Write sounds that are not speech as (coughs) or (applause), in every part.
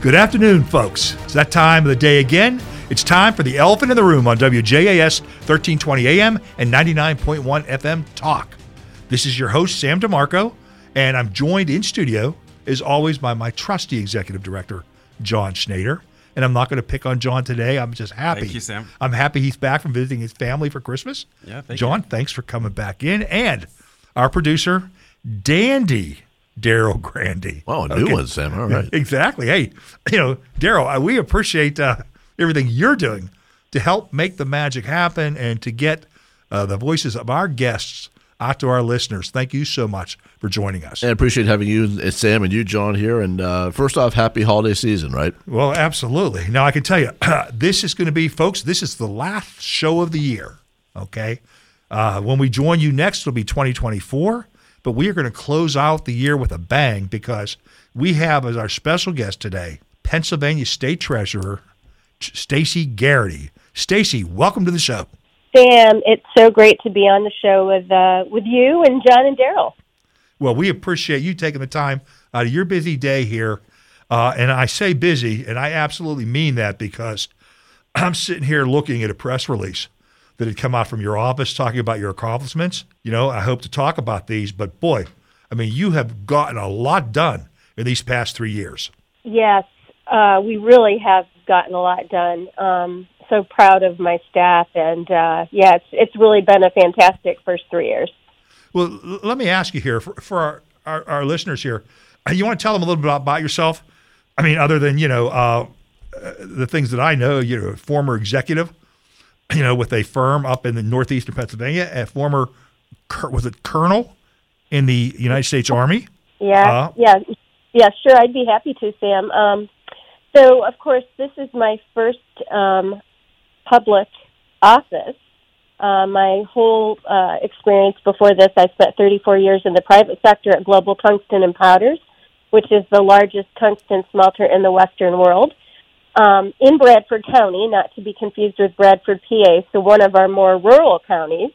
Good afternoon, folks. It's that time of the day again. It's time for the elephant in the room on WJAS 1320 AM and 99.1 FM Talk. This is your host, Sam DeMarco, and I'm joined in studio, as always, by my trusty executive director, John Schneider. And I'm not going to pick on John today. I'm just happy. Thank you, Sam. I'm happy he's back from visiting his family for Christmas. Yeah, thank John, you. thanks for coming back in. And our producer, Dandy Daryl Grandy. Oh, a new Okay. one, Sam. All right. (laughs) Exactly. Hey, you know, Daryl, we appreciate uh, everything you're doing to help make the magic happen and to get uh, the voices of our guests out to our listeners. Thank you so much for joining us. And I appreciate having you, Sam, and you, John, here. And uh, first off, happy holiday season, right? Well, absolutely. Now, I can tell you, (clears throat) this is going to be, folks, this is the last show of the year. Okay. Uh, when we join you next, it'll be 2024. But we are going to close out the year with a bang because we have as our special guest today Pennsylvania State Treasurer Stacy Garrity. Stacy, welcome to the show. Sam, it's so great to be on the show with uh, with you and John and Daryl. Well, we appreciate you taking the time out of your busy day here. Uh, and I say busy, and I absolutely mean that because (clears throat) I'm sitting here looking at a press release that had come out from your office talking about your accomplishments. You know, I hope to talk about these, but boy, I mean, you have gotten a lot done in these past three years. Yes, uh, we really have gotten a lot done. Um, so proud of my staff, and uh, yeah, it's it's really been a fantastic first three years. Well, l- let me ask you here for, for our, our, our listeners here, uh, you want to tell them a little bit about, yourself? I mean, other than, you know, uh, uh, the things that I know, you know, former executive, you know, with a firm up in the northeastern Pennsylvania, a former, was it colonel in the United States Army? Yeah, Uh, yeah, yeah. Sure, I'd be happy to, Sam. Um, so, of course, this is my first um, public office. Uh, my whole uh, experience before this, I spent 34 years in the private sector at Global Tungsten and Powders, which is the largest tungsten smelter in the Western world, um, in Bradford County, not to be confused with Bradford, PA, so one of our more rural counties.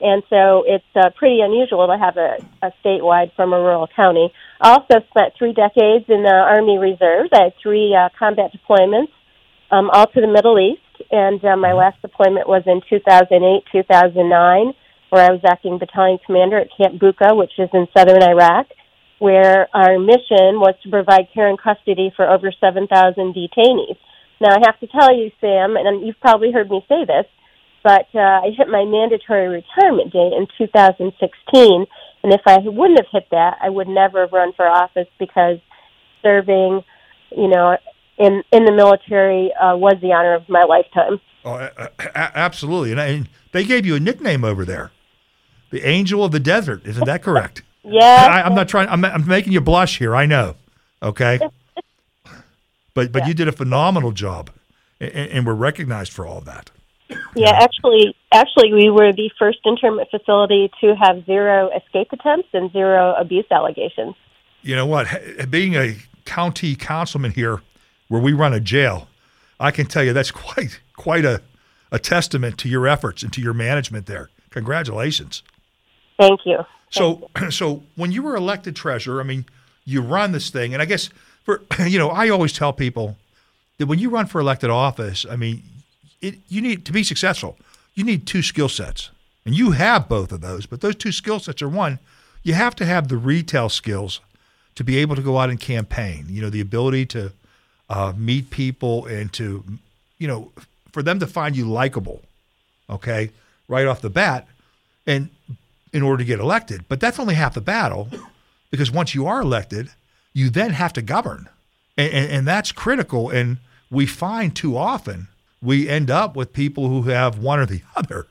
And so it's uh, pretty unusual to have a, a statewide from a rural county. I also spent three decades in the Army Reserves. I had three uh, combat deployments, um, all to the Middle East. And uh, my last deployment was in 2008, 2009, where I was acting battalion commander at Camp Bucca, which is in southern Iraq, where our mission was to provide care and custody for over 7,000 detainees. Now, I have to tell you, Sam, and you've probably heard me say this, but uh, I hit my mandatory retirement date in 2016, and if I wouldn't have hit that, I would never have run for office because serving, you know, in in the military uh, was the honor of my lifetime. Oh, absolutely. And, I, and they gave you a nickname over there, the Angel of the Desert. Isn't that correct? Yeah, I, I'm not trying. I'm, I'm making you blush here. I know. Okay. (laughs) But but you did a phenomenal job, and, and we're recognized for all of that. yeah. Actually, actually, we were the first internment facility to have zero escape attempts and zero abuse allegations. You know what? Being a county councilman here, where we run a jail, I can tell you that's (laughs) quite quite a a testament to your efforts and to your management there. Congratulations. Thank you. So, (clears throat) so when you were elected treasurer, I mean, you run this thing, and I guess for (clears throat) you know, I always tell people that when you run for elected office, I mean, it you need to be successful. You need two skill sets, and you have both of those. But those two skill sets are one. You have to have the retail skills to be able to go out and campaign. You know, the ability to uh, meet people and to, you know, for them to find you likable. Okay, right off the bat, and in order to get elected. But that's only half the battle because once you are elected, you then have to govern. And, and, and that's critical. And we find too often we end up with people who have one or the (laughs) other,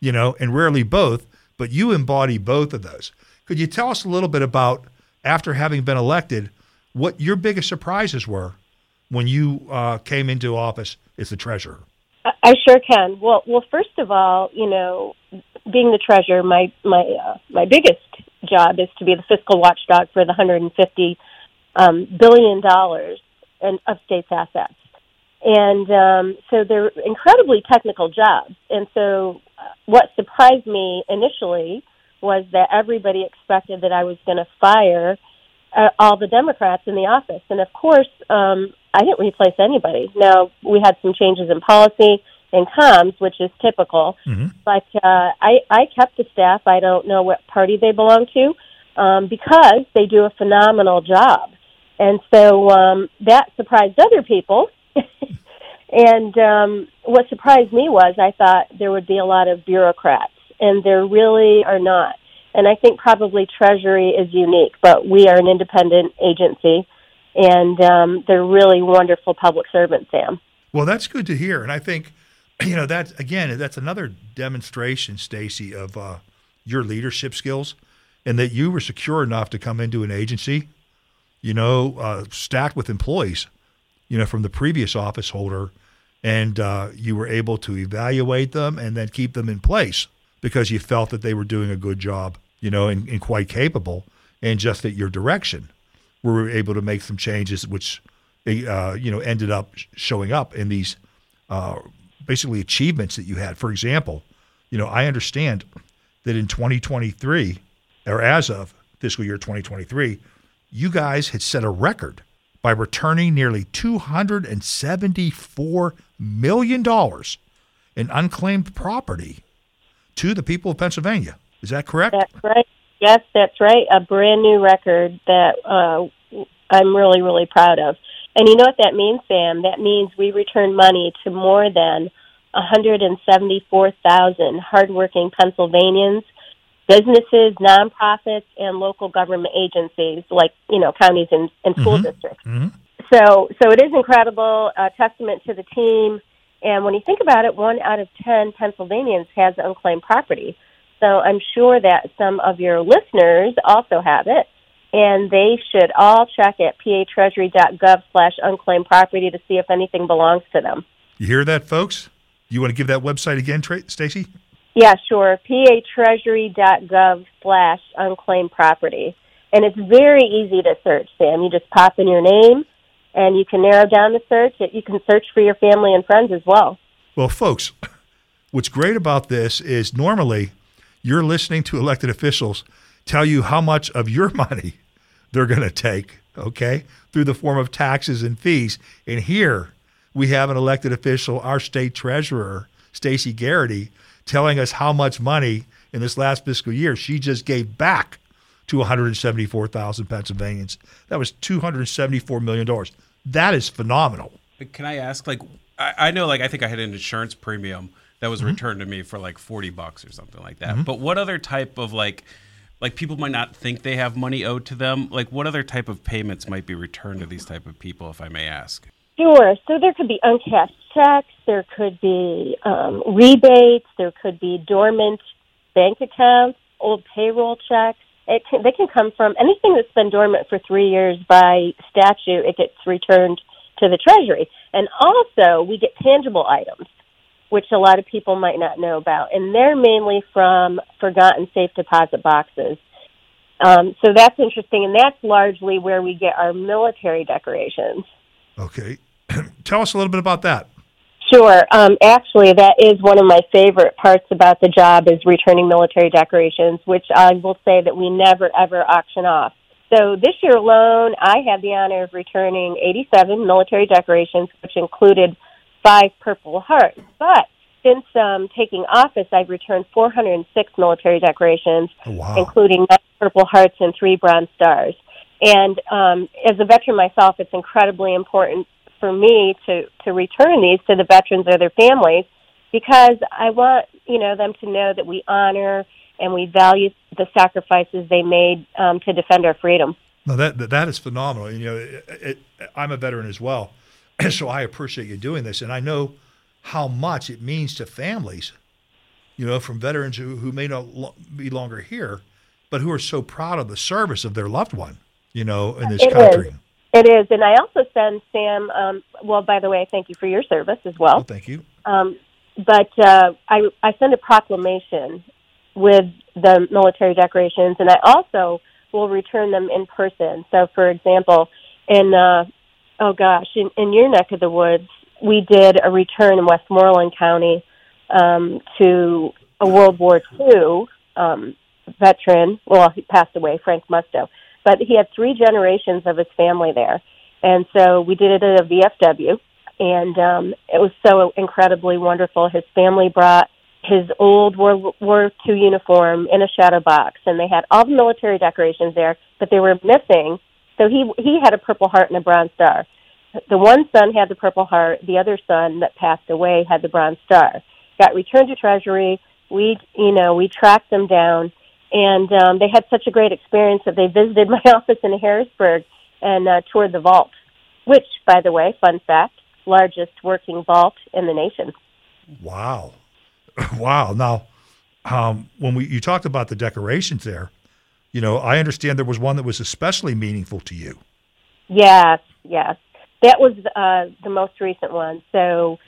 you know, and rarely both. But you embody both of those. Could you tell us a little bit about, after having been elected, what your biggest surprises were when you uh, came into office as the treasurer? I- sure can. Well, well, first of all, you know, being the treasurer, my my uh, my biggest job is to be the fiscal watchdog for the 150 um, billion dollars and of states' assets. And um, so they're incredibly technical jobs. And so, uh, what surprised me initially was that everybody expected that I was going to fire uh, all the Democrats in the office. And of course, um, I didn't replace anybody. Now we had some changes in policy and comms, which is typical. Mm-hmm. But uh, I, I kept the staff. I don't know what party they belong to um, because they do a phenomenal job. And so um, that surprised other people. (laughs) and um, what surprised me was I thought there would be a lot of bureaucrats, and there really are not. And I think probably Treasury is unique, but we are an independent agency, and um, they're really wonderful public servants, Sam. Well, that's good to hear, and I think (clears throat) you know that's again that's another demonstration, Stacy, of uh, your leadership skills, and that you were secure enough to come into an agency, you know, uh, stacked with employees, you know, from the previous office holder, and uh, you were able to evaluate them and then keep them in place because you felt that they were doing a good job, you know, and, and quite capable, and just at your direction, we were able to make some changes, which, uh, you know, ended up showing up in these uh, basically achievements that you had. For example, you know, I understand that in 2023, or as of fiscal year 2023, you guys had set a record by returning nearly $274 million in unclaimed property to the people of Pennsylvania. Is that correct? That's right. Yes, that's right. A brand new record that uh, I'm really, really proud of. And you know what that means, Sam? That means we return money to more than 174,000 hardworking Pennsylvanians, businesses, nonprofits, and local government agencies like, you know, counties and, and school Mhm. districts. hmm So, so it is incredible, a testament to the team. And when you think about it, one out of 10 Pennsylvanians has unclaimed property. So I'm sure that some of your listeners also have it. And they should all check at patreasury.gov slash unclaimed property to see if anything belongs to them. You hear that, folks? You want to give that website again, Tra- Stacy? Yeah, sure. patreasury.gov slash unclaimed property. And it's very easy to search, Sam. You just pop in your name and you can narrow down the search. You can search for your family and friends as well. Well, folks, what's great about this is normally you're listening to elected officials tell you how much of your (laughs) money they're going to take, okay, through the form of taxes and fees. And here we have an elected official, our state treasurer, Stacy Garrity, telling us how much money in this last fiscal year she just gave back to 174,000 Pennsylvanians. That was 274 million dollars. That is phenomenal. But Can I ask, like, I, I know, like, I think I had an insurance premium that was mm-hmm. returned to me for like forty bucks or something like that. Mm-hmm. But what other type of like, like people might not think they have money owed to them. Like, what other type of payments might be returned to these type of people, if I may ask? Sure. So there could be uncashed checks, there could be um, rebates, there could be dormant bank accounts, old payroll checks. It can, they can come from anything that's been dormant for three years by statute. It gets returned to the Treasury, and also we get tangible items, which a lot of people might not know about, and they're mainly from forgotten safe deposit boxes. Um, so that's interesting, and that's largely where we get our military decorations. Okay. (clears throat) Tell us a little bit about that. Sure. Um, actually, that is one of my favorite parts about the job is returning military decorations, which I will say that we never ever auction off. So this year alone, I had the honor of returning 87 military decorations, which included five Purple Hearts. But since um, taking office, I've returned 406 military decorations, Oh, wow. including nine Purple Hearts and three Bronze Stars. And um, as a veteran myself, it's incredibly important for me to to return these to the veterans or their families because I want you know them to know that we honor and we value the sacrifices they made um, to defend our freedom. No, that that- that is phenomenal. You know, it, it, I'm a veteran as well, (clears throat) so I appreciate you doing this, and I know how much it means to families. You know, from veterans who, who may not lo- be longer here, but who are so proud of the service of their loved one. You know, in this It country. is. It is, and I also send Sam. Um, well, by the way, thank you for your service as well. Oh, thank you. Um, but uh, I, I send a proclamation with the military decorations, and I also will return them in person. So, for example, in uh, oh gosh, in, in your neck of the woods, we did a return in Westmoreland County um, to a World War II um, veteran. Well, he passed away, Frank Musto, but he had three generations of his family there. and so we did it at a VFW, and um, it was so incredibly wonderful. His family brought his old World War II uniform in a shadow box, and they had all the military decorations there, but they were missing. So he he had a Purple Heart and a Bronze Star. The one son had the Purple Heart. The other son that passed away had the Bronze Star. Got returned to Treasury. We you know we tracked them down, and um, they had such a great experience that they visited (laughs) my office in Harrisburg and uh, toured the vault, which, by the way, fun fact, largest working vault in the nation. Wow. (clears throat) wow. Now, um, when we you talked about the decorations there, you know, I understand there was one that was especially meaningful to you. Yes, yes. That was uh, the most recent one. So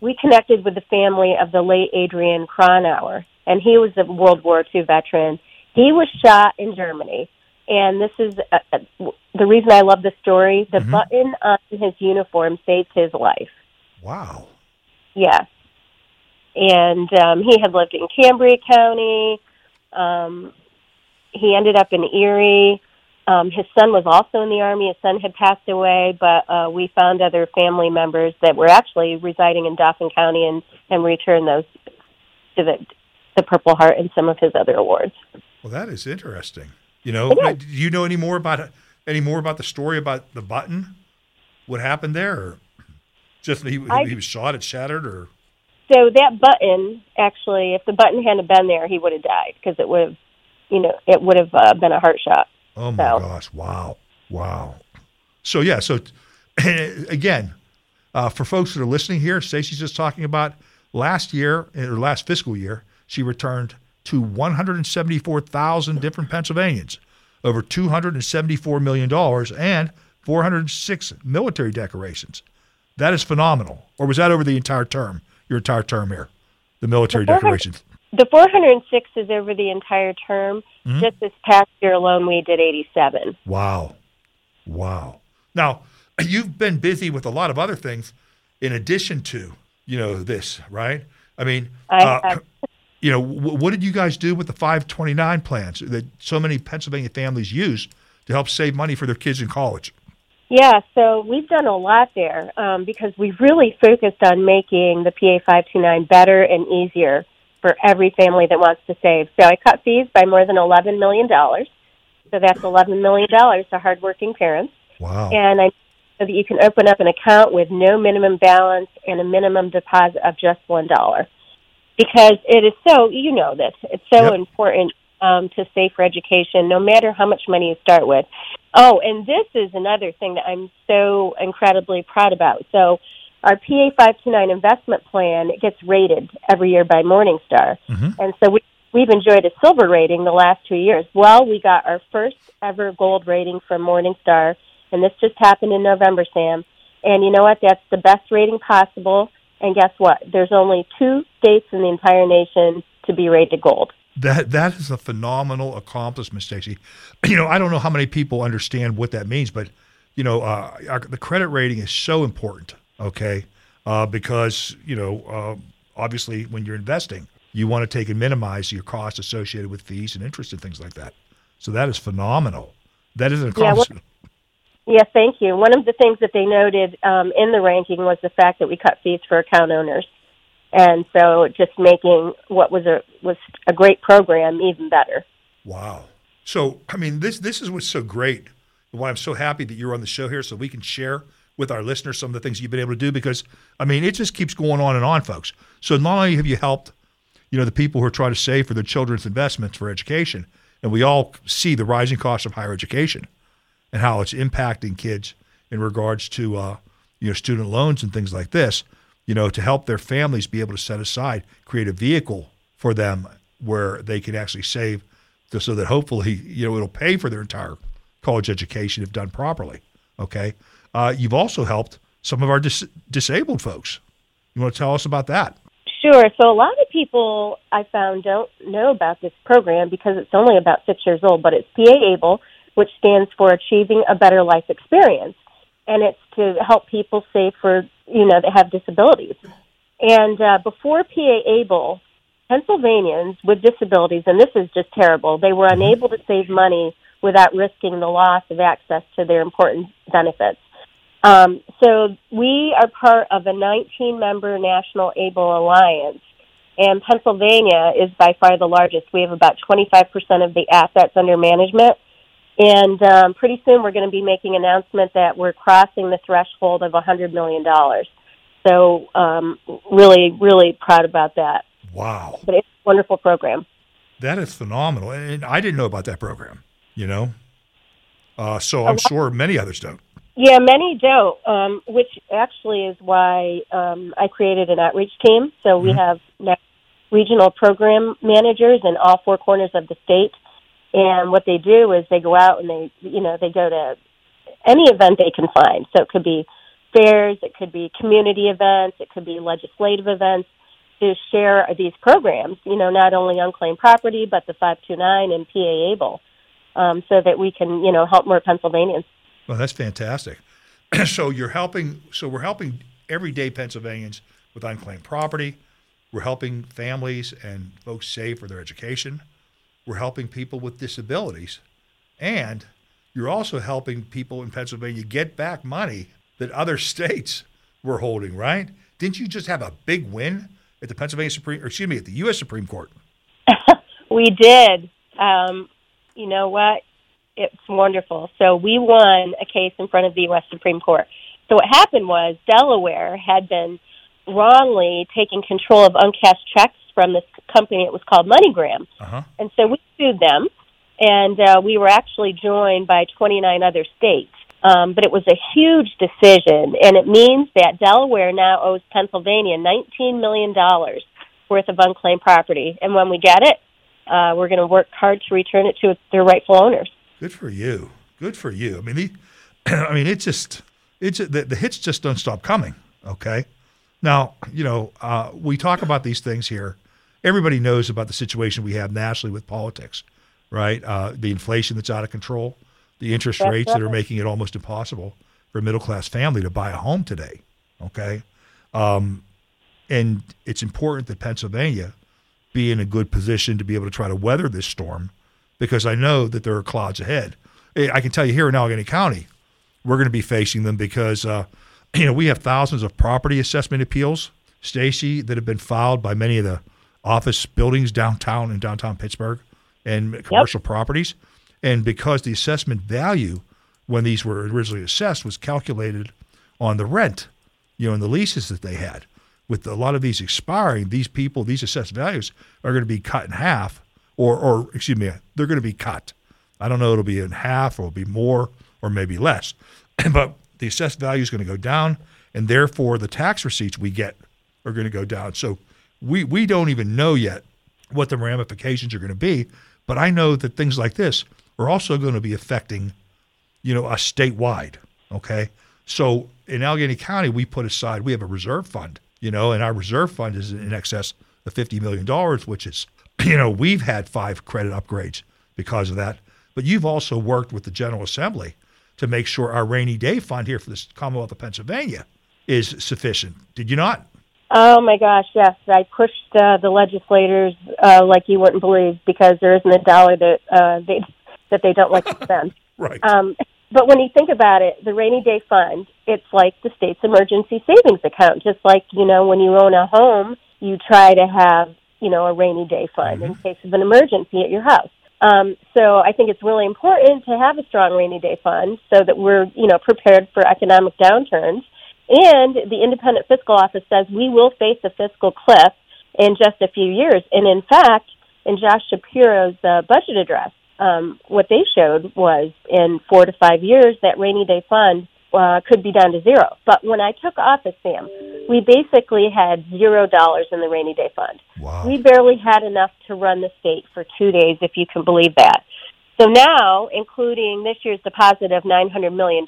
we connected with the family of the late Adrian Cronauer, and he was a World War II veteran. He was shot in Germany, and this is uh, uh, the reason I love the story. The Mhm. button on his uniform saved his life. Wow. Yes. And um, he had lived in Cambria County. Um, he ended up in Erie. Um, his son was also in the Army. His son had passed away, but uh, we found other family members that were actually residing in Dauphin County and, and returned those to the, the Purple Heart and some of his other awards. Well, that is interesting. You know, do you know any more about any more about the story about the button? What happened there? Or just he, I- he was shot, it shattered, or So that button, actually, if the button hadn't been there, he would have died because it would have, you know, it would have uh, been a heart shot. oh my So- gosh, wow, wow. So yeah, so (laughs) again, uh, for folks that are listening here, Stacy's just talking about last year or last fiscal year, she returned to 174,000 different Pennsylvanians, over 274 million dollars, and 406 military decorations. That is phenomenal. Or was that over the entire term? Your entire term here, the military decorations. The 406 is over the entire term. Mhm. Just this past year alone, we did 87. Wow. Wow. Now, (clears throat) you've been busy with a lot of other things in addition to, you know, this, right? I mean, I uh, you know, w- what did you guys do with the 529 plans that so many Pennsylvania families use to help save money for their kids in college? Yeah, so we've done a lot there um, because we've really focused on making the PA 529 better and easier for every family that wants to save. So I cut fees by more than $11 million. So that's $11 million to hardworking parents. Wow. And I so that you can open up an account with no minimum balance and a minimum deposit of just one dollar. Because it is so you know this. It's so Yep. important um, to save for education, no matter how much money you start with. Oh, and this is another thing that I'm so incredibly proud about. So our PA five two nine investment plan gets rated every year by Morningstar. Mhm. And so we we've enjoyed a silver rating the last two years. Well, we got our first ever gold rating from Morningstar, and this just happened in November, Sam. And you know what? That's the best rating possible. And guess what? There's only two states in the entire nation to be rated gold. That that is a phenomenal accomplishment, Stacy. (clears throat) You know, I don't know how many people understand what that means, but you know, uh, our, the credit rating is so important. Okay, uh, because you know, uh, obviously, when you're investing, you want to take and minimize your costs associated with fees and interest and things like that. So that is phenomenal. That is an Yeah. Yes, thank you. One of the things that they noted um, in the ranking was the fact that we cut fees for account owners, and so just making what was a was a great program even better. Wow. So, I mean, this this is what's so great. Why I'm so happy that you're on the show here, so we can share with our listeners some of the things you've been able to do. Because, I mean, it just keeps going on and on, folks. So, not only have you helped, you know, the people who are trying to save for their children's investments for education, and we all see the rising cost of higher education and how it's impacting kids in regards to, uh, you know, student loans and things like this. You know, to help their families be able to set aside, create a vehicle for them where they can actually save so that hopefully you know it'll pay for their entire college education if done properly. Okay, uh, you've also helped some of our dis- disabled folks. You want to tell us about that? Sure. So a lot of people I found don't know about this program because it's only about six years old, but it's PA ABLE, which stands for Achieving a Better Life Experience, and it's to help people save for you know that have disabilities. And uh, before PA ABLE, Pennsylvanians with disabilities, and this is just terrible, they were unable to save money without risking the loss of access to their important benefits. Um, so we are part of a 19-member National ABLE Alliance, and Pennsylvania is by far the largest. We have about 25% of the assets under management, and um, pretty soon we're going to be making announcement that we're crossing the threshold of $100 million. So um, really, really proud about that. Wow. But it's a wonderful program. That is phenomenal. And I didn't know about that program, you know? Uh, so I'm sure many others don't. Yeah, many don't, um, which actually is why um, I created an outreach team. So we have now regional program managers in all four corners of the state. And what they do is they go out and they, you know, they go to any event they can find. So it could be fairs, it could be community events, it could be legislative events to share these programs, you know, not only unclaimed property, but the 529 and PA ABLE, um, so that we can, you know, help more Pennsylvanians. Well, that's fantastic. (clears throat) so you're helping. So we're helping everyday Pennsylvanians with unclaimed property. We're helping families and folks save for their education. We're helping people with disabilities, and you're also helping people in Pennsylvania get back money that other (laughs) states were holding. Right? Didn't you just have a big win at the Pennsylvania Supreme, or excuse me, at the U.S. Supreme Court? (laughs) we did. Um, you know what? it's wonderful. So we won a case in front of the U.S. Supreme Court. So what happened was Delaware had been wrongly taking control of uncashed checks from this company. It was called MoneyGram, uh-huh. and so we sued them, and uh, we were actually joined by 29 other states. Um, but it was a huge decision, and it means that Delaware now owes Pennsylvania $19 million worth of unclaimed property. And when we get it, uh, we're going to work hard to return it to their rightful owners. Good for you. Good for you. I mean, the, (clears throat) I mean, it's just, it's the, the hits just don't stop coming. Okay. Now, you know, uh, we talk about these things here. Everybody knows about the situation we have nationally with politics, right? Uh, the inflation that's out of control, the interest That's rates that are making it almost impossible for a middle class family to buy a home today. Okay. Um, and it's important that Pennsylvania be in a good position to be able to try to weather this storm because I know that there are clouds ahead. Eh, I can tell you here in Allegheny County, we're going to be facing them because, uh, (clears throat) you know, we have thousands of property assessment appeals, Stacy, that have been filed by many of the office buildings downtown in downtown Pittsburgh and commercial properties. And because the assessment value when these were originally assessed was calculated on the rent, you know, and the leases that they had. With a lot of these expiring, these people, these assessed values are going to be cut in half, or, or excuse me, they're going to be cut. I don't know, it'll be in half, or it'll be more, or maybe less. (clears throat) but the assessed value is going to go down, and therefore the tax receipts we get are going to go down. So we, we don't even know yet what the ramifications are going to be. But I know that things like this are also going to be affecting, you know, us statewide. Okay. So in Allegheny County, we put aside, we have a reserve fund, you know, and our reserve fund is in excess of $50 million, which is, (clears throat) you know, we've had five credit upgrades because of that. But you've also worked with the General Assembly to make sure our rainy day fund here for the Commonwealth of Pennsylvania is sufficient. Did you not? Oh my gosh, yes. I pushed uh, the legislators uh, like you wouldn't believe because there isn't a dollar that uh, they that they don't like to spend. (laughs) Right. Um, but when you think about it, the rainy day fund, it's like the state's emergency savings account. Just like, you know, when you own a home, you try to have, you know, a rainy day fund in case of an emergency at your house. Um, so I think it's really important to have a strong rainy day fund so that we're, you know, prepared for economic downturns. And the independent fiscal office says we will face a fiscal cliff in just a few years. And in fact, in Josh Shapiro's uh, budget address, um, what they showed was in four to five years that rainy day fund uh, could be down to zero. But when I took office, Sam, we basically had zero dollars in the rainy day fund. Wow. We barely had enough to run the state for two days, if you can believe that. So now, including this year's deposit of $900 million,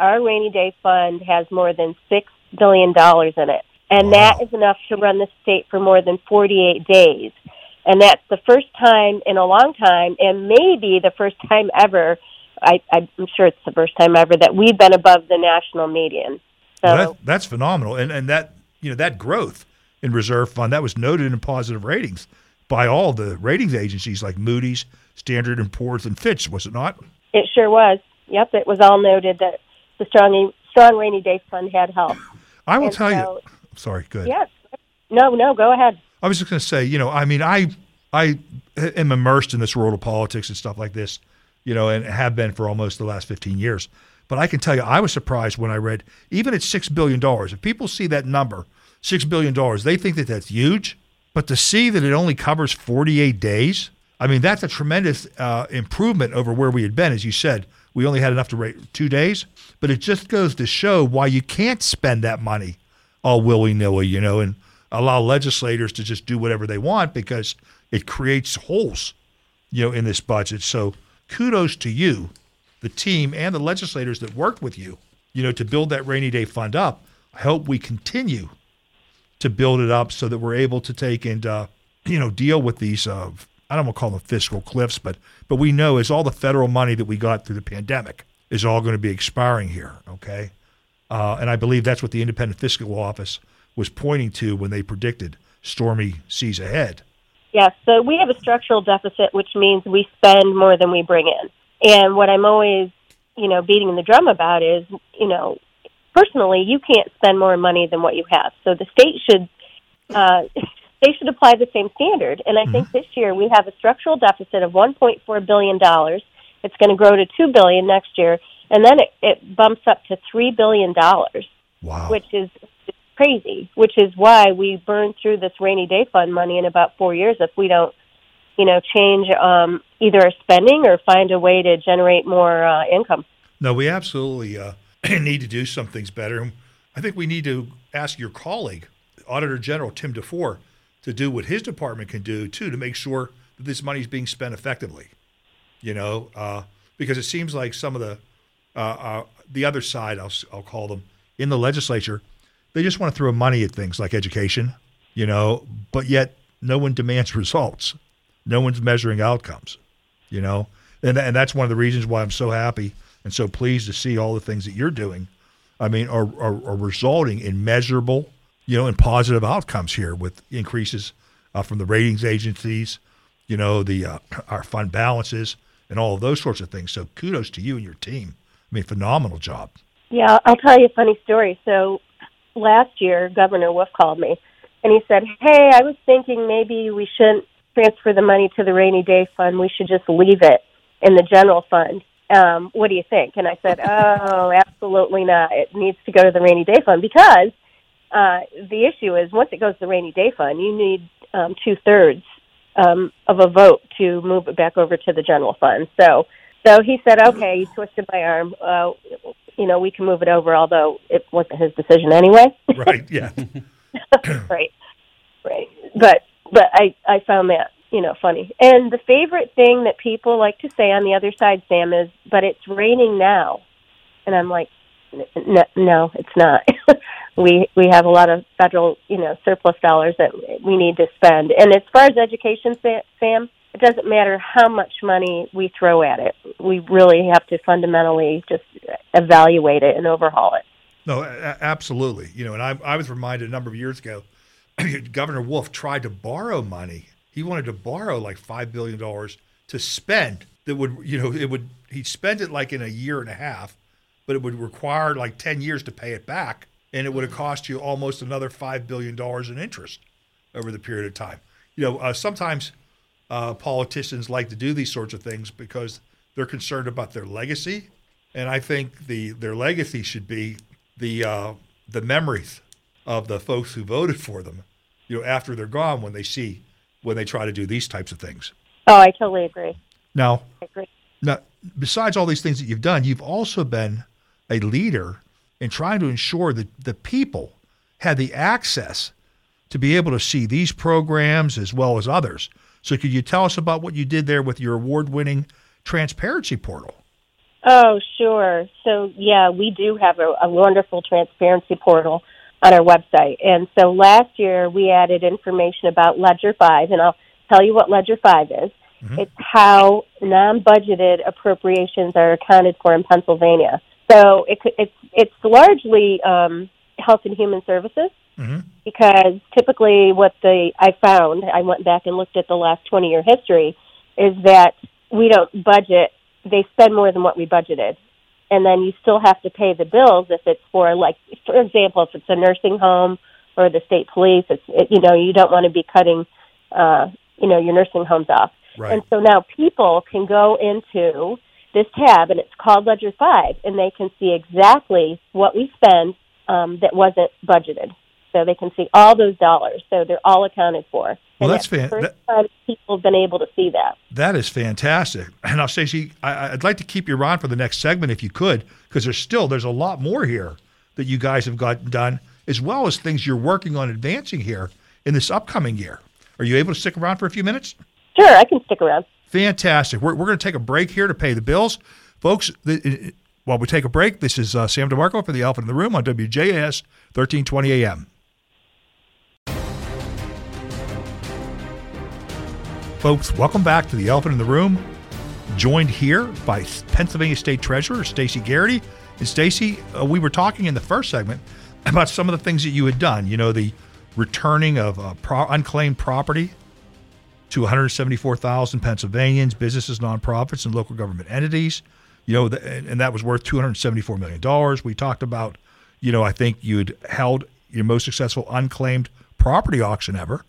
our rainy day fund has more than $6 billion in it. And Wow. that is enough to run the state for more than 48 days. And that's the first time in a long time, and maybe the first time ever, I, I'm sure it's the first time ever, that we've been above the national median. So, Well, that, that's phenomenal, and and that you know that growth in reserve fund that was noted in positive ratings by all the ratings agencies like Moody's, Standard and Poor's, and Fitch, was it not? It sure was. Yep, it was all noted that the strong strong rainy day fund had helped. I will And tell so- you. Sorry, good. Yes. No, no, go ahead. I was just going to say, you know, I mean, I I am immersed in this world of politics and stuff like this, you know, and have been for almost the last 15 years. But I can tell you, I was surprised when I read, even at six billion dollars, if people see that number, six billion dollars, they think that that's huge. But to see that it only covers 48 days, I mean, that's a tremendous uh, improvement over where we had been. As you said, we only had enough to rate two days. But it just goes to show why you can't spend that money all willy nilly, you know, and allow legislators to just do whatever they want because it creates holes, you know, in this budget. So kudos to you, the team, and the legislators that worked with you, you know, to build that rainy day fund up. I hope we continue to build it up so that we're able to take and uh, you know deal with these. Uh, I don't want to call them fiscal cliffs, but but we know is all the federal money that we got through the pandemic is all going to be expiring here. Okay, uh, and I believe that's what the independent fiscal office was pointing to when they predicted stormy seas ahead. Yes, so we have a structural deficit, which means we spend more than we bring in. And what I'm always, you know, beating the drum about is, you know, personally, you can't spend more money than what you have. So the state should, uh, (laughs) they should apply the same standard. And I think this year we have a structural deficit of 1.4 billion dollars. It's going to grow to two billion next year, and then it, it bumps up to three billion dollars Wow. which is crazy. Which is why we burn through this rainy day fund money in about four years if we don't, you know, change um, either our spending or find a way to generate more uh, income. No, we absolutely uh, (clears throat) need to do some things better. I think we need to ask your colleague, Auditor General Tim DeFoor, to do what his department can do too to make sure that this money is being spent effectively. You know, uh, because it seems like some of the uh, uh, the other side, I'll, I'll call them, in the legislature, they just want to throw money at things like education. You know, but yet no one demands (laughs) results. No one's measuring outcomes you know and, and that's one of the reasons why i'm so happy and so pleased to see all the things that you're doing i mean are, are, are resulting in measurable you know and positive outcomes here with increases uh, from the ratings agencies you know the uh, our fund balances and all of those sorts of things so kudos to you and your team i mean phenomenal job Yeah, I'll tell you a funny story. So last year, Governor Wolf called me and he said, Hey, I was thinking maybe we shouldn't transfer the money to the rainy day fund. We should just leave it in the general fund. Um, what do you think? And I said, (laughs) Oh, absolutely not. It needs to go to the rainy day fund because uh, the issue is once it goes to the rainy day fund, you need um, two thirds um, of a vote to move it back over to the general fund. So, so he said, "Okay." He twisted my arm. Uh, you know, we can move it over, although it wasn't his decision anyway. (laughs) right yeah (coughs) right, right. But but I I found that you know funny. And the favorite thing that people like to say on the other side, Sam, is, "But it's raining now," and I'm like, "N- "No, it's not." (laughs) we we have a lot of federal you know surplus dollars that we need to spend. And as far as education, Sam. It doesn't matter how much money we throw at it. We really have to fundamentally just evaluate it and overhaul it. No, absolutely. You know, and I, I was reminded a number of years ago, (clears throat) Governor Wolf tried to borrow money. He wanted to borrow like five billion dollars to spend. That would, you know, it would. He'd spend it like in a year and a half, but it would require like ten years to pay it back, and it would have cost you almost another five billion dollars in interest over the period of time. You know, uh, sometimes uh, politicians like to do these sorts of things because they're concerned about their legacy, and I think the their legacy should be the uh, the memories of the folks who voted for them. You know, after they're gone, when they see when they try to do these types of things. Oh, I totally agree. Now, I agree. now, besides all these things that you've done, you've also been a leader in trying to ensure that the people had the access to be able to see these programs as well as others. So, could you tell us about what you did there with your award-winning transparency portal? Oh, sure. So, yeah, we do have a, a wonderful transparency portal on our website. And so last year we added information about Ledger 5, and I'll tell you what Ledger 5 is. It's how non budgeted appropriations are accounted for in Pennsylvania. So it, it's, it's largely um, health and human services Mhm. because typically what the I found I went back and looked at the last 20 year history is that we don't budget they spend more than what we budgeted and then you still have to pay the bills if it's for like, for example, if it's a nursing home or the state police. It's it, you know you don't want to be cutting, uh, you know, your nursing homes off. Right. And so now people can go into this tab, and it's called Ledger Five, and they can see exactly what we spend um, that wasn't budgeted. So they can see all those dollars. So they're all accounted for. Well, And that's the first that- time people have been able to see that. That is fantastic. And now, Stacy, I, I'd like to keep you on for the next segment if you could, because there's still there's a lot more here that you guys have got done, as well as things you're working on advancing here in this upcoming year. Are you able to stick around for a few minutes? Sure, I can stick around. Fantastic. We're, we're going to take a break here to pay the bills. Folks, the, while we take a break, this is uh, Sam DeMarco for the Elephant in the Room on WJAS 1320 AM. Folks, welcome back to the Elephant in the Room. Joined here by Pennsylvania State Treasurer Stacy Garrity. And Stacy, uh, we were talking in the first segment about some of the things that you had done. You know, the returning of uh, pro- unclaimed property to 174,000 Pennsylvanians, businesses, nonprofits, and local government entities. You know, th- and and that was worth 274 million dollars. We talked about, you know, I think you'd held your most successful unclaimed property auction ever,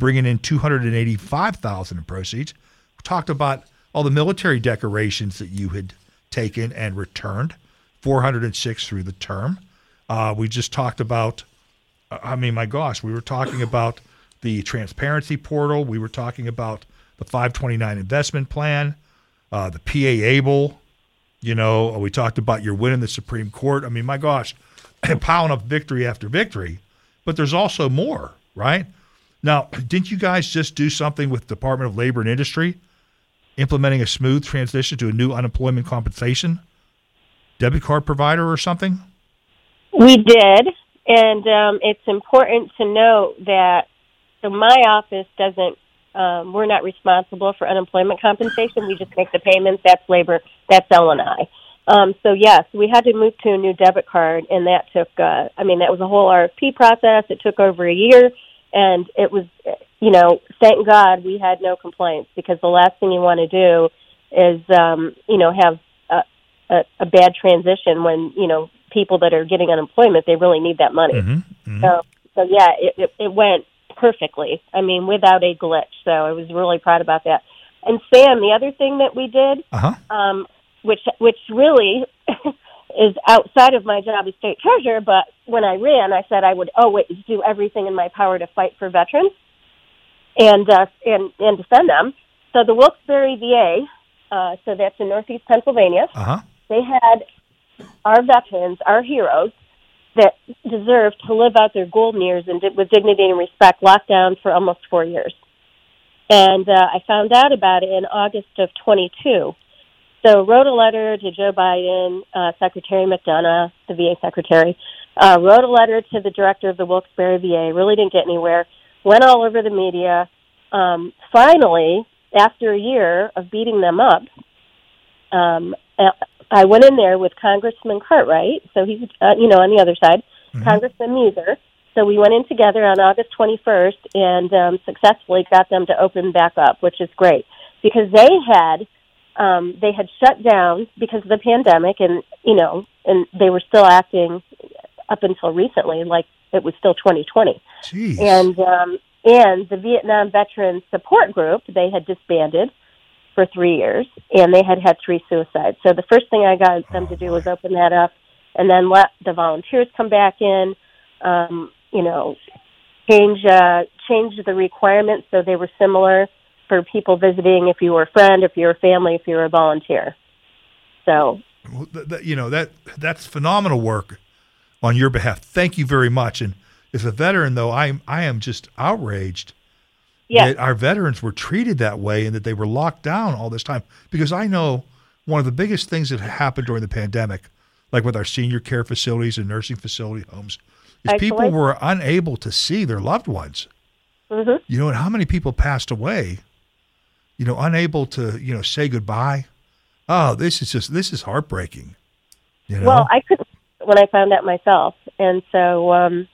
bringing in 285,000 in proceeds. We talked about all the military decorations that you had taken and returned, 406 through the term. Uh, we just talked about I mean, my gosh, we were talking about the transparency portal. We were talking about the 529 investment plan, uh, the PA Able. You know, we talked about your win in the Supreme Court. I mean, my gosh, (clears throat) piling up victory after victory. But there's also more, right? Now, didn't you guys just do something with Department of Labor and Industry, implementing a smooth transition to a new unemployment compensation debit card provider or something? We did, and um, it's important to note that so my office doesn't. Um, we're not responsible for unemployment compensation. We just make the payments. That's labor. That's L and I. Um, so yes, we had to move to a new debit card, and that took. Uh, I mean, that was a whole RFP process. It took over a year, and it was. You know, thank God we had no complaints because the last thing you want to do is, um, you know, have a, a, a bad transition when you know people that are getting unemployment they really need that money. Mm-hmm. So, so yeah, it, it, it went perfectly. I mean, without a glitch. So I was really proud about that. And Sam, the other thing that we did, Uh huh. um, which which really (laughs) is outside of my job as state treasurer, but when I ran, I said I would always do everything in my power to fight for veterans and uh, and and defend them. So the Wilkes-Barre VA, uh, so that's in Northeast Pennsylvania Uh huh. they had our veterans, our heroes, that deserve to live out their golden years and di- with dignity and respect locked down for almost four years. And uh, I found out about it in August of 22. So wrote a letter to Joe Biden, uh, Secretary McDonough, the VA secretary, uh, wrote a letter to the director of the Wilkes-Barre VA, really didn't get anywhere, went all over the media. Um, finally, after a year of beating them up, um, uh, I went in there with Congressman Cartwright, so he's uh, you know on the other side, Congressman Meuser. So we went in together on August 21st and um, successfully got them to open back up, which is great because they had um, they had shut down because of the pandemic, and you know, and they were still acting up until recently like it was still 2020 Jeez. and um, and the Vietnam Veterans Support Group they had disbanded for three years, and they had had three suicides. So the first thing I got them to do was open that up, and then let the volunteers come back in. Um, you know, change uh, change the requirements so they were similar for people visiting. If you were a friend, if you were a family, if you were a volunteer. So Well, th- th- you know that that's phenomenal work on your behalf. Thank you very much. And as a veteran, though, I I am just outraged yeah, that our veterans were treated that way and that they were locked down all this time. Because I know one of the biggest things that happened during the pandemic, like with our senior care facilities and nursing facility homes, is people were unable to see their loved ones. hmm You know, and how many people passed away? You know, unable to you know say goodbye. Oh, this is just this is heartbreaking. You know. Well, I couldn't when I found out myself, and so um,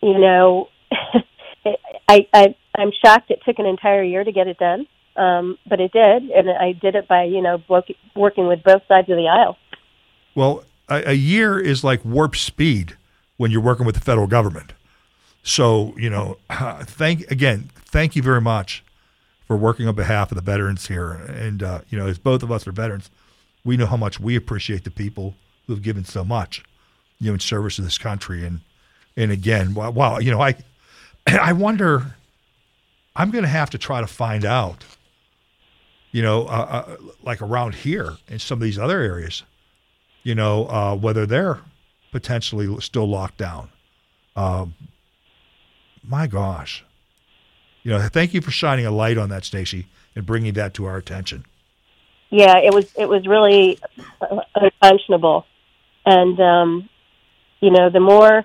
you know, (laughs) I, I I'm shocked it took an entire year to get it done, um, but it did, and I did it by you know working with both sides of the aisle. Well, a, a year is like warp speed when you're working with the federal government. So, you know, (sighs) thank again, thank you very much for working on behalf of the veterans here. And, uh, you know, as both of us are veterans, we know how much we appreciate the people who have given so much, you know, in service to this country. And, and again, wow, wow you know, I, (clears throat) I wonder, I'm going to have to try to find out, you know, uh, uh, like around here in some of these other areas, you know, uh, whether they're potentially still locked down. Um, my gosh. You know, thank you for shining a light on that, Stacy, and bringing that to our attention. Yeah, it was it was really unconscionable, and um, you know, the more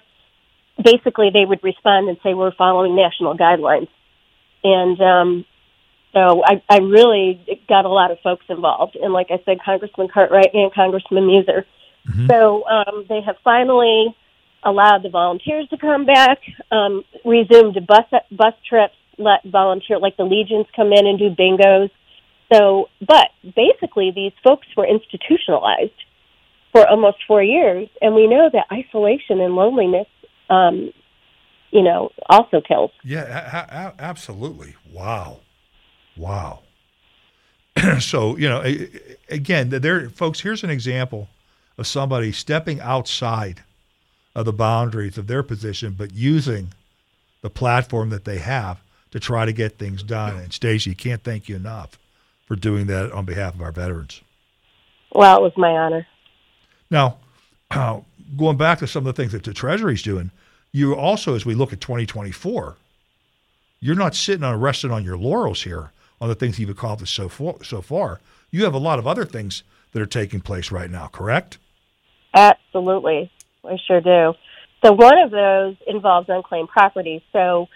basically they would respond and say we're following national guidelines, and um, so I, I really got a lot of folks involved, and like I said, Congressman Cartwright and Congressman Meuser. Mm-hmm. So um, they have finally allowed the volunteers to come back, um, resumed bus bus trips, let volunteer like the legions come in and do bingos. So, but basically, these folks were institutionalized for almost four years, and we know that isolation and loneliness, um, you know, also kills. Yeah, a- a- absolutely. Wow, wow. (clears throat) so, you know, again, there, folks. Here's an example of somebody stepping outside of the boundaries of their position, but using the platform that they have to try to get things done. And Stacy, can't thank you enough for doing that on behalf of our veterans. Well, it was my honor. Now, uh, (clears throat) going back to some of the things that the Treasury's doing, you also, as we look at 2024, you're not sitting on resting on your laurels here on the things you've accomplished so far. So far, you have a lot of other things that are taking place right now. Correct? Absolutely. I sure do. So one of those involves unclaimed property. So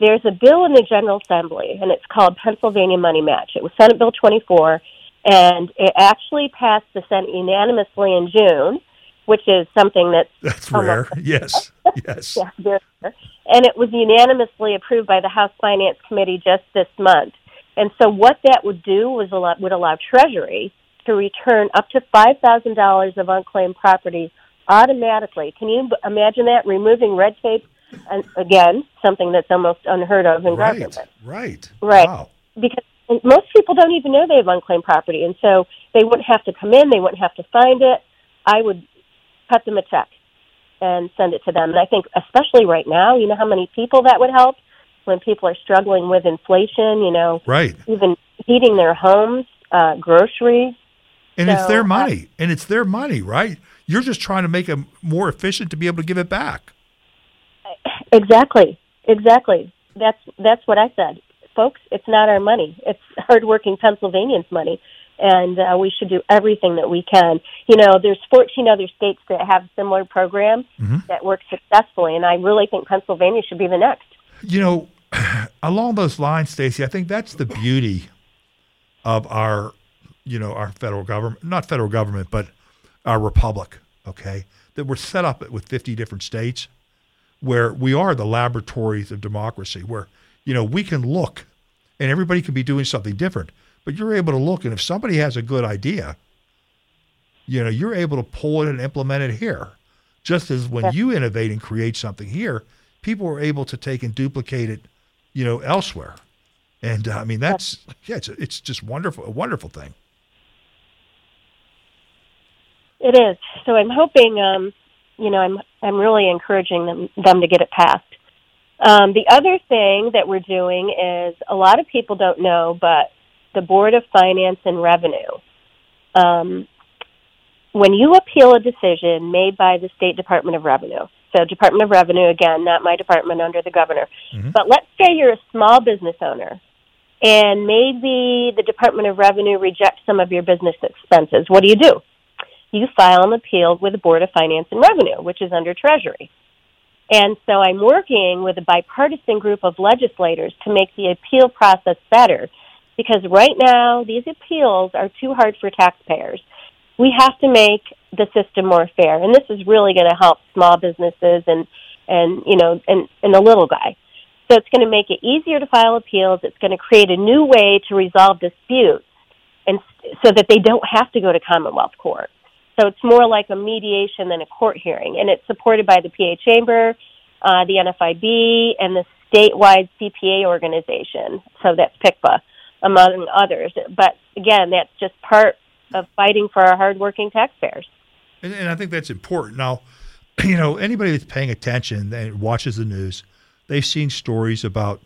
there's a bill in the General Assembly, and it's called Pennsylvania Money Match. It was Senate Bill 24, and it actually passed the Senate unanimously in June, which is something that's (laughs) that's rare. Yes, (laughs) yes. yeah, rare. And it was unanimously approved by the House Finance Committee just this month. And so what that would do was allow, would allow Treasury to return up to five thousand dollars of unclaimed property automatically. Can you imagine that? Removing red tape, and again, something that's almost unheard of in right, government. Right. Right. Wow. Because most people don't even know they have unclaimed property, and so they wouldn't have to come in. They wouldn't have to find it. I would cut them a check and send it to them. And I think, especially right now, you know how many people that would help when people are struggling with inflation. You know, right. Even heating their homes, uh, groceries. And so, it's their uh, money, uh, and it's their money, right? You're just trying to make it more efficient to be able to give it back. Exactly. Exactly. That's that's what I said, folks. It's not our money. It's (laughs) hardworking Pennsylvanians' money, and uh, we should do everything that we can. You know, there's 14 other states that have similar programs mm-hmm. that work successfully, and I really think Pennsylvania should be the next. You know, (sighs) along those lines, Stacy, I think that's the beauty of our, you know, our federal government, not federal government, but our republic, okay? That we're set up with 50 different states where we are the laboratories of democracy, where, you know, we can look and everybody can be doing something different, but you're able to look and if somebody has a good idea, you know, you're able to pull it and implement it here. Just as when you innovate and create something here, people are able to take and duplicate it, you know, elsewhere. And uh, I mean, that's yeah, it's it's just wonderful, a wonderful thing. It is. So I'm hoping, um, you know, I'm I'm really encouraging them them to get it passed. Um, the other thing that we're doing is a lot of people don't know, but the Board of Finance and Revenue, um, when you appeal a decision made by the State Department of Revenue, so Department of Revenue again, not my department under the governor, mm-hmm. but let's say you're a small business owner and maybe the Department of Revenue rejects some of your business expenses. What do you do? You file an appeal with the Board of Finance and Revenue, which is under Treasury. And so I'm working with a bipartisan group of legislators to make the appeal process better because right now these appeals are too hard for taxpayers. We have to make the system more fair, and this is really going to help small businesses and and you know and and the little guy. So it's going to make it easier to file appeals. It's going to create a new way to resolve disputes, and so that they don't have to go to Commonwealth Court. So it's more like a mediation than a court hearing, and it's supported by the PA Chamber, uh, the NFIB, and the statewide CPA organization. So that's PICPA, among others. But again, that's just part of fighting for our hardworking taxpayers. And, and I think that's important. Now, (clears throat) you know, anybody that's paying attention and watches the news, they've seen stories about,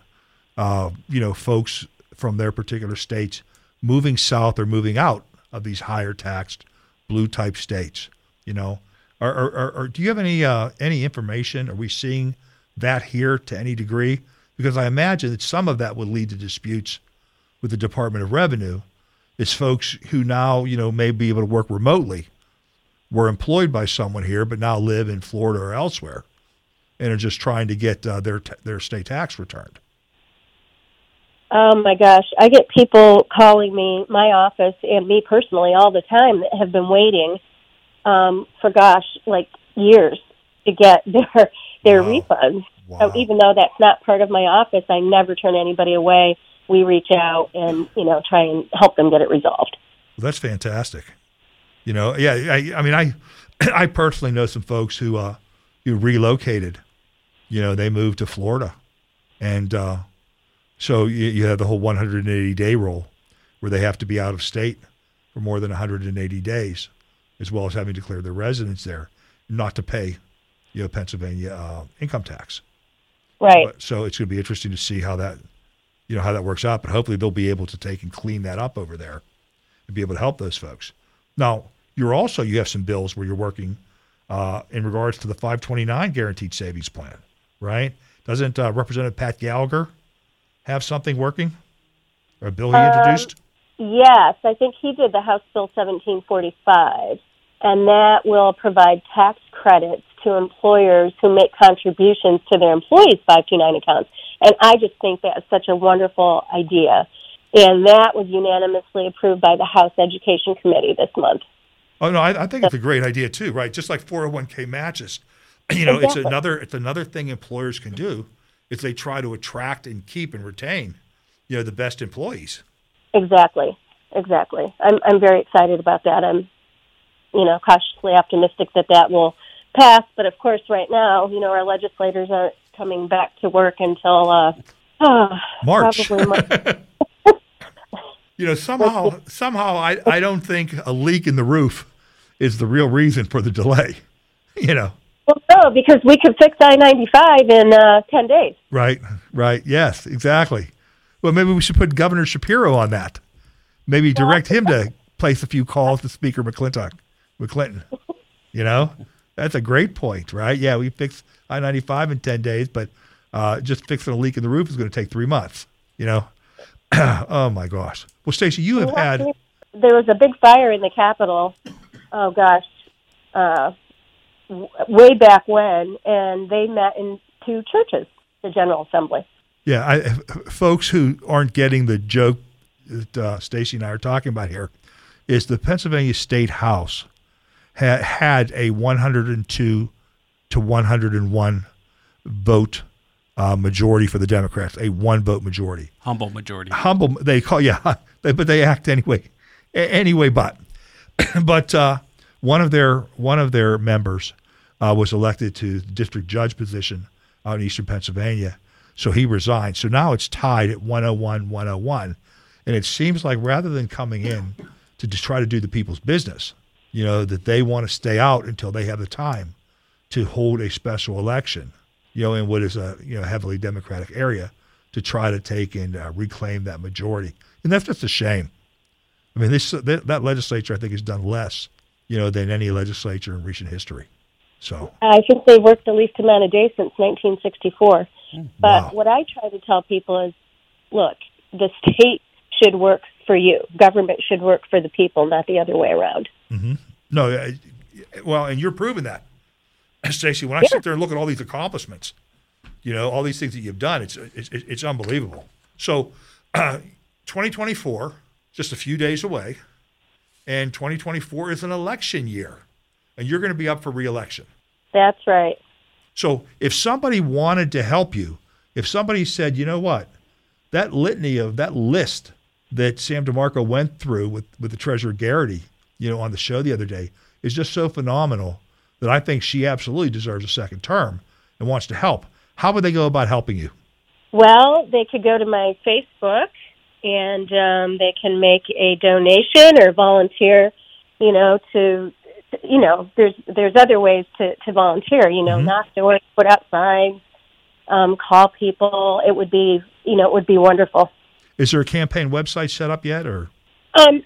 uh, you know, folks from their particular states moving south or moving out of these higher taxed blue type states. You know, or, or, or do you have any uh, any information? Are we seeing that here to any degree? Because I imagine that some of that would lead to disputes with the Department of Revenue. Is folks who now you know may be able to work remotely, were employed by someone here, but now live in Florida or elsewhere, and are just trying to get uh, their t- their state tax returned. Oh my gosh, I get people calling me, my office, and me personally all the time that have been waiting um, for gosh, like years to get (laughs) their their Wow. refunds. Wow. So even though that's not part of my office, I never turn anybody away. We reach out and you know try and help them get it resolved. Well, that's fantastic. You know, yeah. I, I mean, I, (clears throat) I personally know some folks who, uh, who relocated. You know, they moved to Florida, and uh, so you, you have the whole 180 day rule, where they have to be out of state for more than 180 days, as well as having declared their residence there, not to pay, you know, Pennsylvania uh, income tax. Right. But, so it's going to be interesting to see how that, you know, how that works out. But hopefully they'll be able to take and clean that up over there, and be able to help those folks. Now you're also you have some bills where you're working uh, in regards to the 529 guaranteed savings plan, right? Doesn't uh, Representative Pat Gallagher have something working, or a bill he Um, introduced? Yes, I think he did the House Bill 1745, and that will provide tax credits to employers who make contributions to their employees' 529 accounts. And I just think that is such a wonderful idea. And that was unanimously approved by the House Education Committee this month. Oh no, I, I think it's a great idea too, right? Just like 401k matches, (clears throat) you know, it's another it's another thing employers can do is they try to attract and keep and retain, you know, the best employees. Exactly, exactly. I'm I'm very excited about that. I'm, you know, cautiously optimistic that that will pass. But of course, right now, you know, our legislators aren't coming back to work until uh, ah, (sighs) March. March. (laughs) You know, somehow somehow I, I don't think a leak in the roof is the real reason for the delay. (laughs) You know, Well, no, because we could fix I ninety five in uh, ten days. right, right, yes, exactly. Well, maybe we should put Governor Shapiro on that. Maybe direct him to place a few calls to Speaker McClintock, McClinton. You know, that's a great point, right? Yeah, we fix I ninety five in ten days, but uh, just fixing a leak in the roof is going to take three months. You know, (clears throat) oh my gosh. Well, Stacy, you have had There was a big fire in the Capitol. Oh gosh, uh, way back when, and they met in two churches, the General Assembly. Yeah, I, folks who aren't getting the joke that uh, Stacy and I are talking about here is the Pennsylvania State House ha- had a 102 to 101 vote uh, majority for the Democrats, a one vote majority. Humble majority. Humble, they call yeah, (laughs) they, but they act anyway, a- anyway. But (clears throat) but uh, one of their one of their members uh, was elected to the district judge position out in eastern Pennsylvania, so he resigned. So now it's tied at 101 101, and it seems like rather than coming in to just try to do the people's business, you know, that they want to stay out until they have the time to hold a special election, you know, in what is a you know heavily Democratic area to try to take and uh, reclaim that majority, and that's just a shame. I mean, this that legislature I think has done less, you know, than any legislature in recent history. So I think they worked the least amount of days since 1964. But wow. what I try to tell people is, look, the state should work for you. Government should work for the people, not the other way around. No, uh, well, and you're proving that, (laughs) Stacy. When I sit there and look at all these accomplishments, you know, all these things that you've done, it's it's, it's unbelievable. So, (clears throat) uh, 2024, just a few days away, and 2024 is an election year, and you're going to be up for reelection. That's right. So, if somebody wanted to help you, if somebody said, you know what, that litany of that list that Sam DeMarco went through with with the Treasurer Garrity, you know, on the show the other day, is just so phenomenal that I think she absolutely deserves a second term and wants to help. How would they go about helping you? Well, they could go to my Facebook and um, they can make a donation or volunteer. You know, to you know, there's there's other ways to to volunteer. You know, Mhm. knock doors, put out signs, um, call people. It would be you know it would be wonderful. Is there a campaign website set up yet, or Um,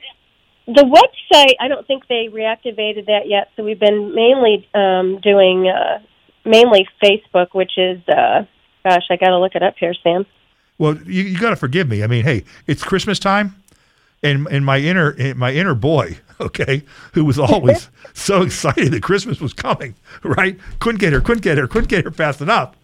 the website, I don't think they reactivated that yet. So we've been mainly um, doing uh, mainly Facebook, which is uh, gosh, I got to look it up here, Sam. well, you, you got to forgive me. I mean, hey, it's Christmas time, and and my inner my inner boy, (laughs) okay, who was always (laughs) so excited that Christmas was coming, right? Couldn't get her, couldn't get her, couldn't get her fast enough.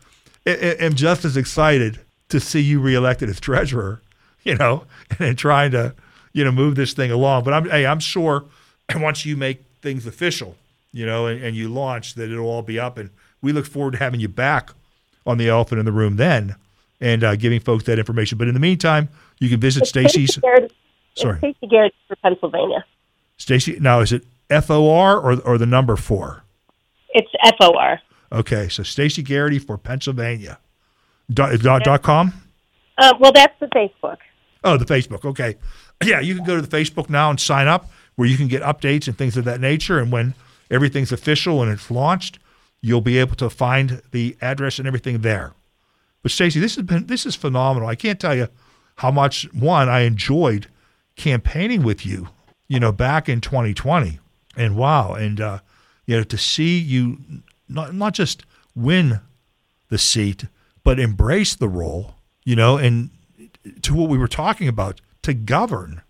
I, am just as excited to see you reelected as treasurer, (laughs) you know, and trying to, you know, move this thing along. But I'm, hey, I'm sure (clears throat) once you make things official, you know, and, and you launch, that it'll all be up. And we look forward to having you back on the elephant in the room then, and uh, giving folks that information. But in the meantime, you can visit Stacy's. Stacy Garrett- it's Sorry, Stacy Garrett for Pennsylvania. Stacy. Now is it F O R or or the number four? It's F O R. Okay, so Stacy Garrity for Pennsylvania. Dot, dot, dot com. Uh, well, that's the Facebook. Oh, the Facebook. Okay. Yeah, you can go to the Facebook now and sign up where you can get updates and things of that nature. And when everything's official and it's launched, you'll be able to find the address and everything there. But Stacy, this has been this is phenomenal. I can't tell you how much one I enjoyed campaigning with you, you know, back in 2020. And wow, and uh, you know, to see you not not just win the seat, but embrace the role, you know, and to what we were talking about, to govern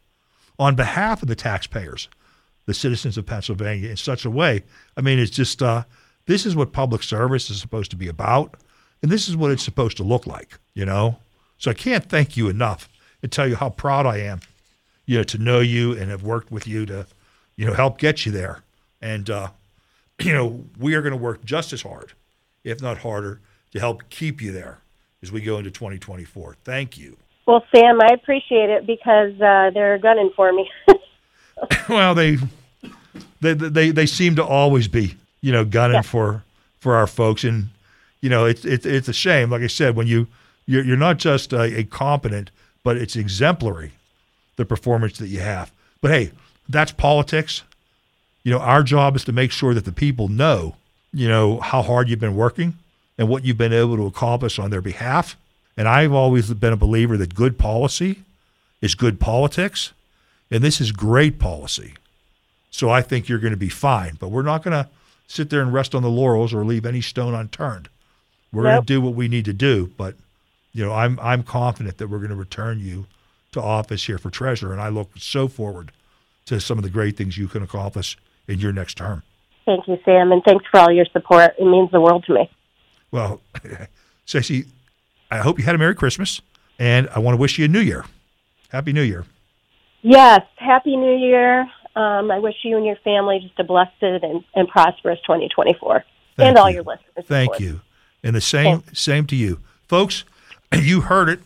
on behalf of the taxpayers, the citizens of Pennsylvania, in such a way. I mean, it's just uh, this is what public service is supposed to be about, and this is what it's supposed to look like, you know. So I can't thank you enough and tell you how proud I am, you know, to know you and have worked with you to, you know, help get you there. And uh, (clears throat) you know, we are going to work just as hard, if not harder, to help keep you there as we go into 2024. Thank you. Well, Sam, I appreciate it because uh, they're gunning for me. (laughs) (laughs) well, they, they they they seem to always be, you know, gunning Yeah. for for our folks, and you know, it's it's it's a shame. Like I said, when you you're, you're not just a, a competent, but it's exemplary, the performance that you have. But hey, that's politics. You know, our job is to make sure that the people know, you know, how hard you've been working and what you've been able to accomplish on their behalf. And I've always been a believer that good policy is good politics, and this is great policy. So I think you're going to be fine. But we're not going to sit there and rest on the laurels or leave any stone unturned. We're going to do what we need to do. But you know, I'm I'm confident that we're going to return you to office here for treasurer, and I look so forward to some of the great things you can accomplish in your next term. Thank you, Sam, and thanks for all your support. It means the world to me. Well, (laughs) Stacy, I hope you had a Merry Christmas, and I want to wish you a New Year. Happy New Year. Yes, Happy New Year. Um, I wish you and your family just a blessed and, and prosperous 2024. Thank and all your listeners. Thank you. And the same same to you. Folks, (clears throat) you heard it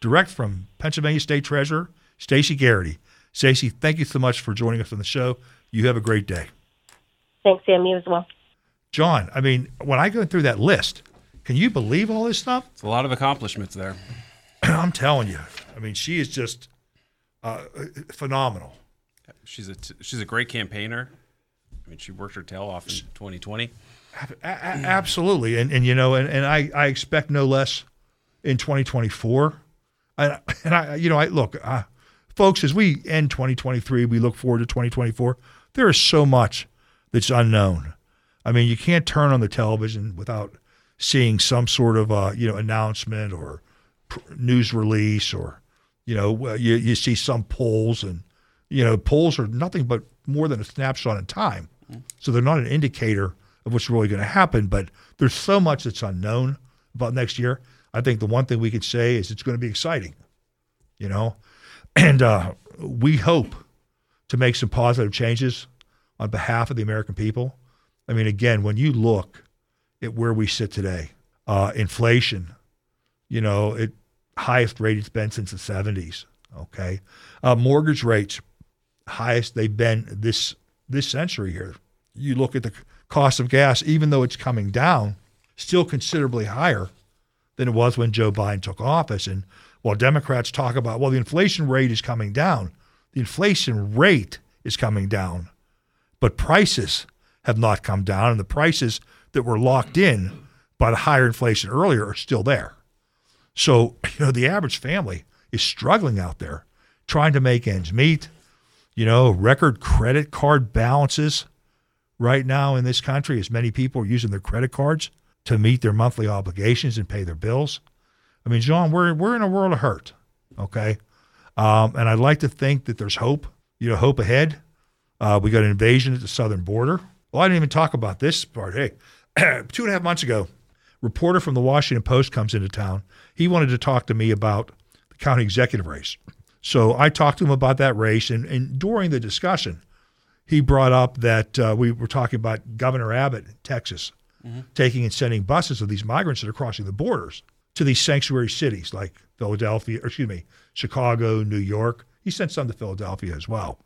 direct from Pennsylvania State Treasurer Stacy Garrity. Stacy, thank you so much for joining us on the show. You have a great day. Thanks, Sam. You as well. John, I mean, when I go through that list, can you believe all this stuff? It's a lot of accomplishments there. (clears throat) I'm telling you. I mean, she is just uh, phenomenal. She's a t- she's a great campaigner. I mean, she worked her tail off in 2020. A- a- absolutely, and and you know, and, and I I expect no less in 2024. And I you know I look, uh, folks, as we end 2023, we look forward to 2024. There is so much that's unknown. I mean, you can't turn on the television without seeing some sort of uh, you know announcement or news release or you know you you see some polls and you know polls are nothing but more than a snapshot in time. So they're not an indicator of what's really going to happen, but there's so much that's unknown about next year. I think the one thing we could say is it's going to be exciting, you know, (clears throat) and uh, we hope to make some positive changes on behalf of the American people. I mean, again, when you look at where we sit today, uh, inflation, you know, it highest rate it's been since the 70s. Okay, uh, mortgage rates highest they've been this this century here. you look at the cost of gas, even though it's coming down, still considerably higher than it was when Joe Biden took office. And while Democrats talk about, well, the inflation rate is coming down, the inflation rate is coming down, but prices have not come down, and the prices that were locked in by the higher inflation earlier are still there. So, (laughs) you know, the average family is struggling out there trying to make ends meet. You know, record credit card balances right now in this country as many people are using their credit cards to meet their monthly obligations and pay their bills. I mean, John, we're we're in a world of hurt, okay? Um, and I'd like to think that there's hope, you know, hope ahead. Uh, we got an invasion at the southern border. Well, I didn't even talk about this part. Hey, (clears throat) two and a half months ago, reporter from the Washington Post comes into town. He wanted to talk to me about the county executive race. So I talked to him about that race, and, and during the discussion, he brought up that uh, we were talking about Governor Abbott in Texas mm-hmm. taking and sending buses of these migrants that are crossing the borders to these sanctuary cities like Philadelphia, or excuse me, Chicago, New York. He sent some to Philadelphia as well.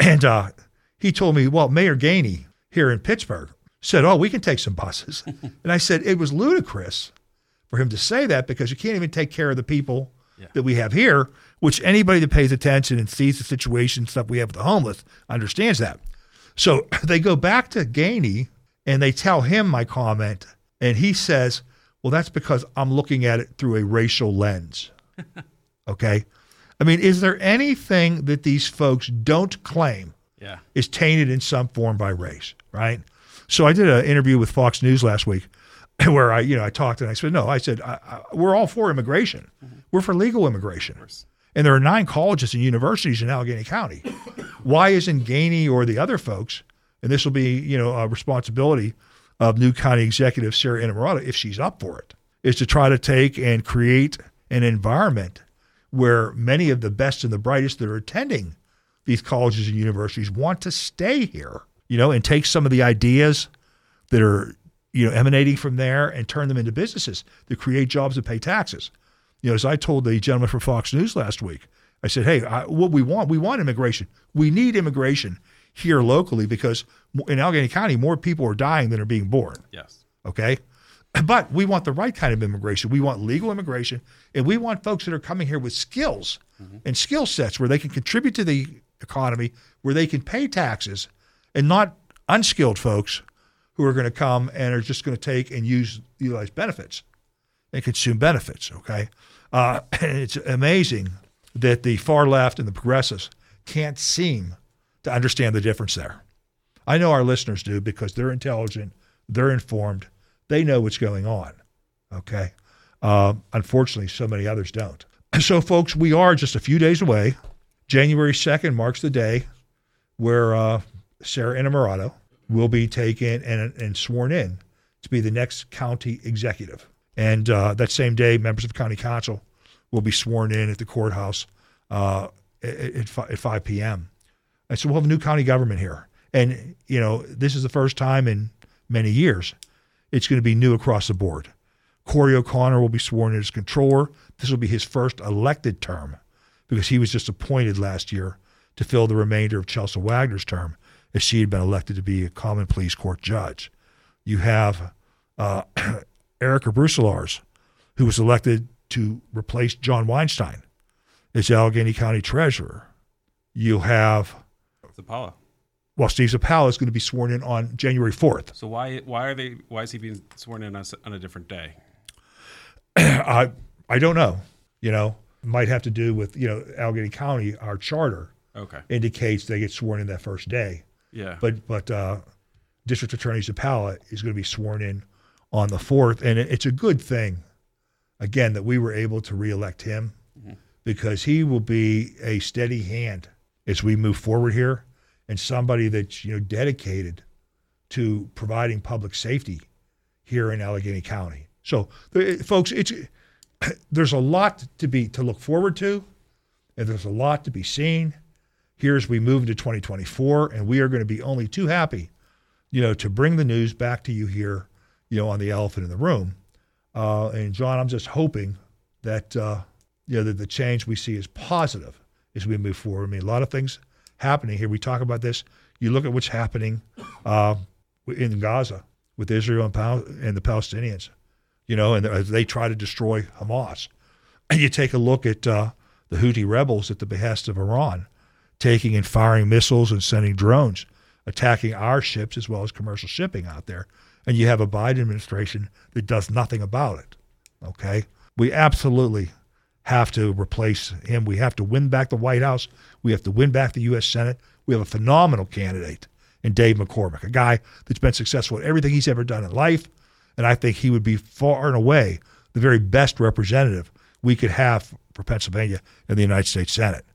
And uh, he told me, well, Mayor Gainey here in Pittsburgh said, oh, we can take some buses. (laughs) and I said, it was ludicrous for him to say that because you can't even take care of the people yeah. that we have here, which anybody that pays attention and sees the situation stuff we have with the homeless understands that. So (laughs) they go back to Gainey and they tell him my comment, and he says, Well, that's because I'm looking at it through a racial lens. (laughs) okay. I mean, is there anything that these folks don't claim yeah. is tainted in some form by race, right? So I did an interview with Fox News last week (laughs) where I, you know, I talked and I said, no, I said, I, I, we're all for immigration. Mm-hmm. We're for legal immigration. And there are nine colleges and universities in Allegheny County. (coughs) Why isn't Gainey or the other folks and this will be, you know, a responsibility of new county executive Sara Innamorato, if she's up for it, is to try to take and create an environment where many of the best and the brightest that are attending these colleges and universities want to stay here, you know, and take some of the ideas that are, you know, emanating from there and turn them into businesses that create jobs and pay taxes. You know, as I told the gentleman from Fox News last week, I said, hey, I, what we want, we want immigration. We need immigration here locally because in Allegheny County, more people are dying than are being born. Yes. Okay. (clears throat) But we want the right kind of immigration. We want legal immigration, and we want folks that are coming here with skills mm-hmm. and skill sets where they can contribute to the economy, where they can pay taxes, and not unskilled folks who are going to come and are just going to take and use utilize benefits and consume benefits. Okay. Uh, (clears throat) and it's amazing that the far left and the progressives can't seem to understand the difference there. I know our listeners do because they're intelligent, they're informed, they know what's going on. Okay. Uh, unfortunately, so many others don't. (clears throat) So, folks, we are just a few days away. January 2nd marks the day where uh, Sara Innamorato will be taken and, and sworn in to be the next county executive. And uh, that same day, members of county council will be sworn in at the courthouse uh, at, at 5 p.m. And so we'll have a new county government here. And, you know, this is the first time in many years it's going to be new across the board. Corey O'Connor will be sworn in as controller. This will be his first elected term because he was just appointed last year to fill the remainder of Chelsa Wagner's term as she had been elected to be a common pleas court judge. You have uh, (clears throat) Erica Brucelars, who was elected to replace John Weinstein as Allegheny County Treasurer. You have Zappala. Well, Steve Zappala is going to be sworn in on January 4th. So why why are they why is he being sworn in on, on a different day? (clears throat) I I don't know. You know, might have to do with you know Allegheny County. Our charter okay indicates they get sworn in that first day. Yeah. But but uh, District Attorney Zappala is going to be sworn in on the fourth, and it's a good thing. Again, that we were able to reelect him mm-hmm. because he will be a steady hand as we move forward here and somebody that's you know dedicated to providing public safety here in Allegheny County. So, folks, it's (clears throat) there's a lot to be to look forward to, and there's a lot to be seen here as we move into 2024, and we are going to be only too happy, you know, to bring the news back to you here, you know, on the elephant in the room. Uh, and John, I'm just hoping that uh, you know that the change we see is positive as we move forward. I mean, a lot of things happening here. We talk about this. You look at what's happening uh, in Gaza with Israel and, Pal- and the Palestinians, you know, and as they try to destroy Hamas. And you take a look at uh, the Houthi rebels at the behest of Iran, taking and firing missiles and sending drones, attacking our ships as well as commercial shipping out there. And you have a Biden administration that does nothing about it. Okay? We absolutely have to replace him. We have to win back the White House. We have to win back the U.S. Senate. We have a phenomenal candidate in Dave McCormick, a guy that's been successful at everything he's ever done in life. And I think he would be far and away the very best representative we could have for Pennsylvania in the United States Senate.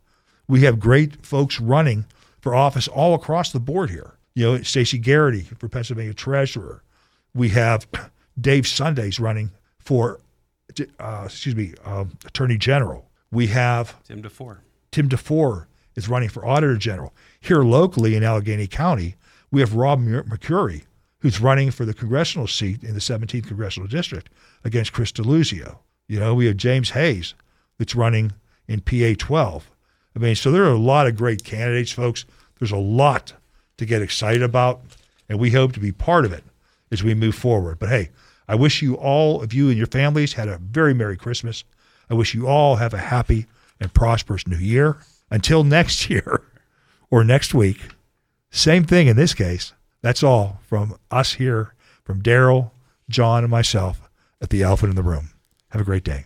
We have great folks running for office all across the board here. You know, Stacy Garrity for Pennsylvania Treasurer. We have (clears throat) Dave Sunday's running for, uh, excuse me, um, Attorney General. We have Tim DeFoor. Tim DeFoor is running for Auditor General. Here locally in Allegheny County, we have Rob Mercuri, who's running for the congressional seat in the 17th Congressional District against Chris Deluzio. You know, we have James Hayes that's running in PA 12. I mean, so there are a lot of great candidates, folks. There's a lot to get excited about, and we hope to be part of it as we move forward. But hey, I wish you all of you and your families had a very Merry Christmas. I wish you all have a happy and prosperous new year. Until next (laughs) year or next week, same thing in this case. That's all from us here, from Daryl, John, and myself at the Elephant in the Room. Have a great day.